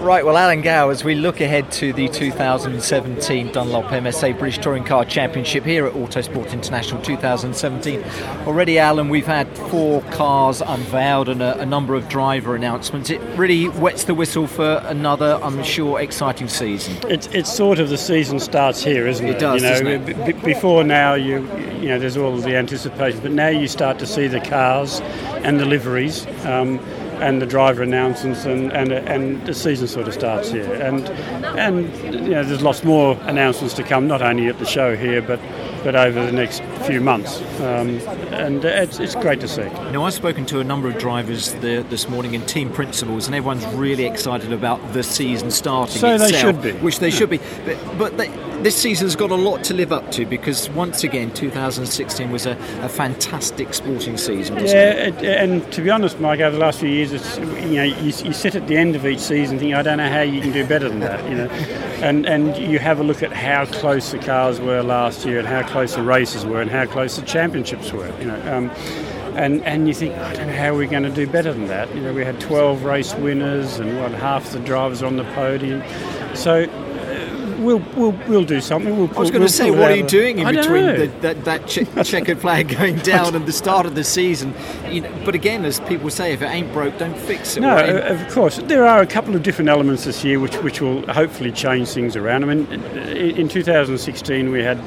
Right, well, Alan Gow, as we look ahead to the 2017 Dunlop MSA British Touring Car Championship here at Autosport International 2017. Already, Alan, we've had four cars unveiled and a, a, number of driver announcements. It really wets the whistle for another, I'm sure, exciting season. It's, it's sort of the season starts here, isn't it? It does. You know? B- before now, you you know, there's all the anticipation, but now you start to see the cars and the liveries. Um, and the driver announcements, and, and, and the season sort of starts here. And and you know, there's lots more announcements to come, not only at the show here, but but over the next few months. Um, and it's, it's great to see. Now, I've spoken to a number of drivers the, this morning and team principals, and everyone's really excited about the season starting. So itself, they should be. Which they should be. But, but they, this season's got a lot to live up to because once again, 2016 was a, a fantastic sporting season. yeah, it? and to be honest, Mike, over the last few years, it's you know you, you sit at the end of each season thinking, I don't know how you can do better than that, you know, and and you have a look at how close the cars were last year and how close the races were and how close the championships were, you know. Um, and, and you think, I don't know how we're going to do better than that. You know, we had 12 race winners and what half the drivers on the podium. So we'll, we'll, we'll do something. We'll pull, I was going we'll to say, what are you doing in I between the, that, that che- checkered flag going down and the start of the season? You know, but again, as people say, if it ain't broke, don't fix it. No, right? of course. There are a couple of different elements this year which, which will hopefully change things around. I mean, in 2016 we had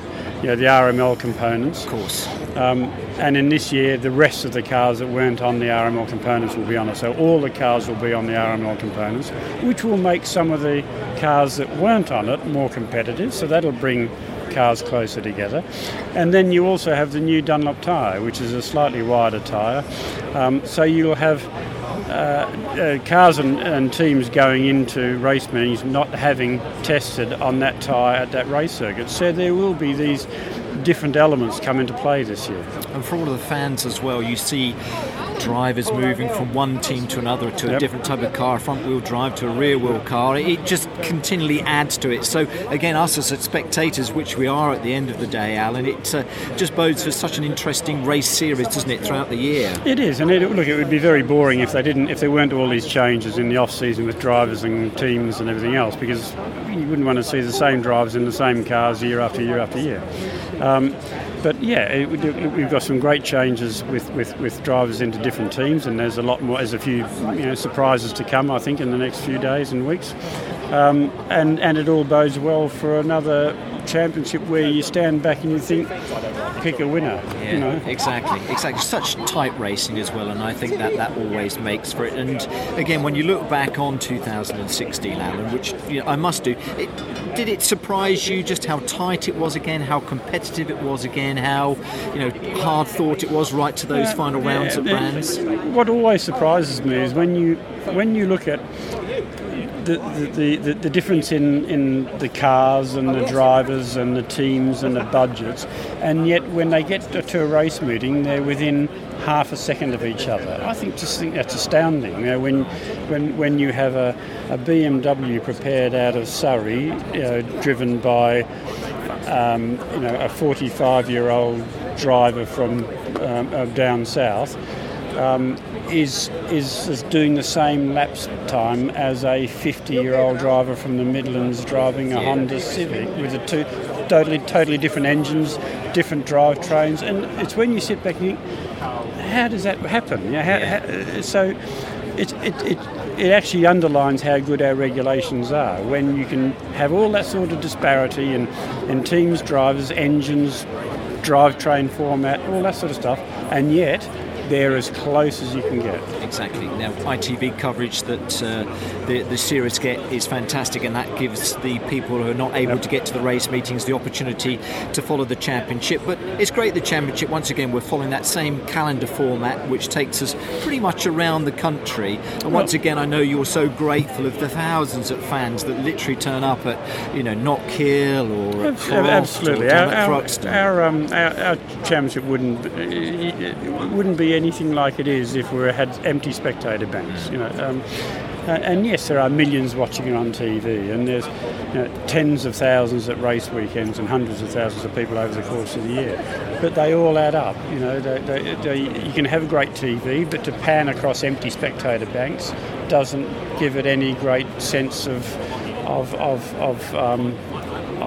you know, the RML components. Of course. Um, and in this year, the rest of the cars that weren't on the RML components will be on it. So all the cars will be on the RML components, which will make some of the cars that weren't on it more competitive. So that'll bring cars closer together. And then you also have the new Dunlop tyre, which is a slightly wider tyre. Um, so you'll have uh, uh, cars and, and, teams going into race meetings not having tested on that tyre at that race circuit. So there will be these different elements come into play this year. And for all of the fans as well, you see drivers moving from one team to another to a yep. different type of car, front wheel drive to a rear wheel car. It just continually adds to it. So, again, us as spectators, which we are at the end of the day, Alan, it uh, just bodes for such an interesting race series, doesn't it, throughout the year? It is, and it, look, it would be very boring if they didn't, if there weren't all these changes in the off season with drivers and teams and everything else, because you wouldn't want to see the same drivers in the same cars year after year after year. Um, but yeah, it, we've got some great changes with, with, with drivers into different teams, and there's a lot more, there's a few you know, surprises to come, I think, in the next few days and weeks. Um, and, and it all bodes well for another championship where you stand back and you think, pick a winner. Yeah, you know? exactly, exactly. Such tight racing as well, and I think that that always makes for it. And again, when you look back on 2016, Alan, which you know, I must do, it, did it surprise you just how tight it was again, how competitive it was again, how you know hard thought it was right to those final rounds yeah, at Brands? What always surprises me is when you when you look at the, the, the, difference in, in the cars and the drivers and the teams and the budgets, and yet when they get to a race meeting, they're within half a second of each other. I think just think that's astounding. You know, when when when you have a, a BMW prepared out of Surrey, you know, driven by um, you know a 45 year old driver from um, down south. Um, is, is, is doing the same laps time as a 50 year old driver from the Midlands driving a Honda Civic with a two totally totally different engines, different drivetrains, and it's when you sit back and think, how does that happen? Know, how, how, so it, it, it, it actually underlines how good our regulations are when you can have all that sort of disparity in, in teams, drivers, engines, drivetrain format, all that sort of stuff, and yet they're as close as you can get. Exactly. Now, ITV coverage that uh, the, the series get is fantastic, and that gives the people who are not able yep. to get to the race meetings the opportunity to follow the championship. But it's great the championship, once again, we're following that same calendar format, which takes us pretty much around the country. And once again, I know you're so grateful of the thousands of fans that literally turn up at, you know, Knockhill or at Croft Absolutely. Or our, our, our, um, our, our, championship wouldn't, wouldn't be anything like it is if we had empty spectator banks. You know, um, Uh, and yes, there are millions watching it on TV, and there's you know, tens of thousands at race weekends and hundreds of thousands of people over the course of the year. But they all add up. You know, they, they, they, you can have great TV, but to pan across empty spectator banks doesn't give it any great sense of of of, of um,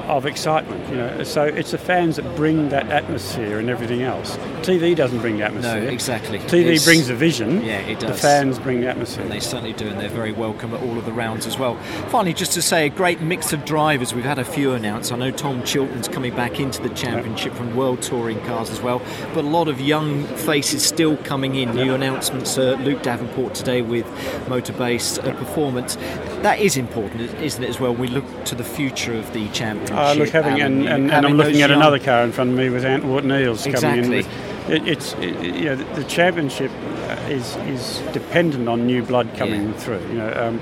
of excitement, you know. So it's the fans that bring that atmosphere and everything else. TV doesn't bring the atmosphere. No, exactly. TV It's- brings the vision. Yeah, it does. The fans bring the atmosphere. And they certainly do, and they're very welcome at all of the rounds as well. Finally, just to say, a great mix of drivers. We've had a few announced. I know Tom Chilton's coming back into the championship from World Touring cars as well, but a lot of young faces still coming in. New announcements. Uh, Luke Davenport today with Motorbase uh, Performance. That is important, isn't it? As well, we look to the future of the championship. Uh, look, having Alan, and, and, and having I'm looking at young- another car in front of me with Ant Whorton-Eales coming in. Exactly. With, it, it's it, you know the, the championship uh, is is dependent on new blood coming Yeah. through. You know, um,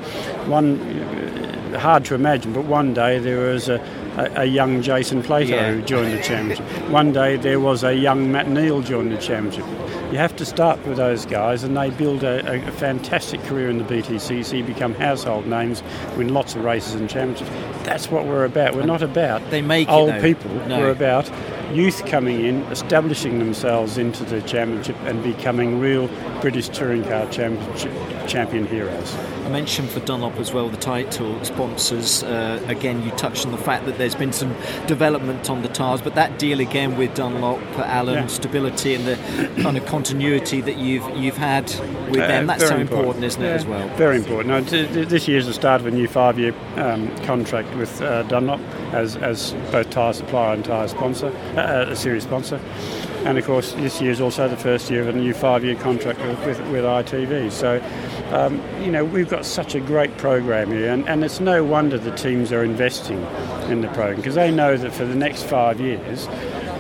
one uh, hard to imagine, but one day there was a, a, a young Jason Plato Yeah. who joined the championship. one day there was a young Matt Neal joined the championship. You have to start with those guys, and they build a, a, a fantastic career in the BTCC, become household names, win lots of races and championships. That's what we're about. We're not about They make old though. people. No. We're about youth coming in, establishing themselves into the championship, and becoming real British touring car championship champion heroes. I mentioned for Dunlop as well the title sponsors. Uh, again, you touched on the fact that there's been some development on the tires, but that deal again with Dunlop, Alan, Yeah. stability and the kind of continuity that you've you've had with Uh, them. That's so very important, isn't it, Yeah, as well? Very important. No, t- t- this year's the start of a new five-year um, contract with uh, Dunlop as, as both tyre supplier and tyre sponsor, uh, a series sponsor. And of course, this year is also the first year of a new five-year contract with, with, with ITV. So, um, you know, we've got such a great program here, and, and it's no wonder the teams are investing in the program because they know that for the next five years,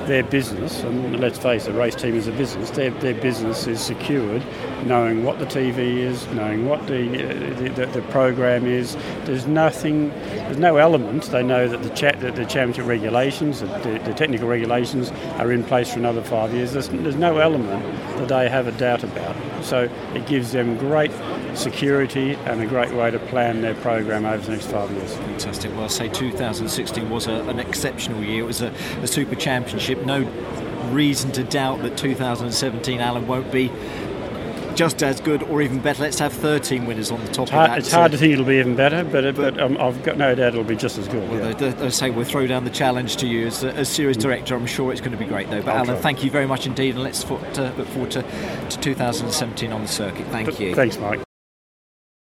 their business, and let's face it, race team is a business, their, their business is secured knowing what the TV is, knowing what the, uh, the, the, program is. There's nothing, there's no element. They know that the, chat, that the championship regulations, the, the, the technical regulations are in place for another five years. There's, there's no element that they have a doubt about. So it gives them great security and a great way to plan their program over the next five years. Fantastic. Well, I'll say 2016 was a, an exceptional year. It was a, a super championship. No reason to doubt that 2017 Alan won't be just as good or even better. Let's have 13 winners on the top It's of hard, that. it's hard to think it'll be even better, but, but um, I've got no doubt it'll be just as good. yeah. Well, they, they say we'll throw down the challenge to you as, as series director. I'm sure it's going to be great, though. But I'll Alan, try. thank you very much indeed, and let's look forward to, to 2017 on the circuit. Thank you. Thanks, Mike.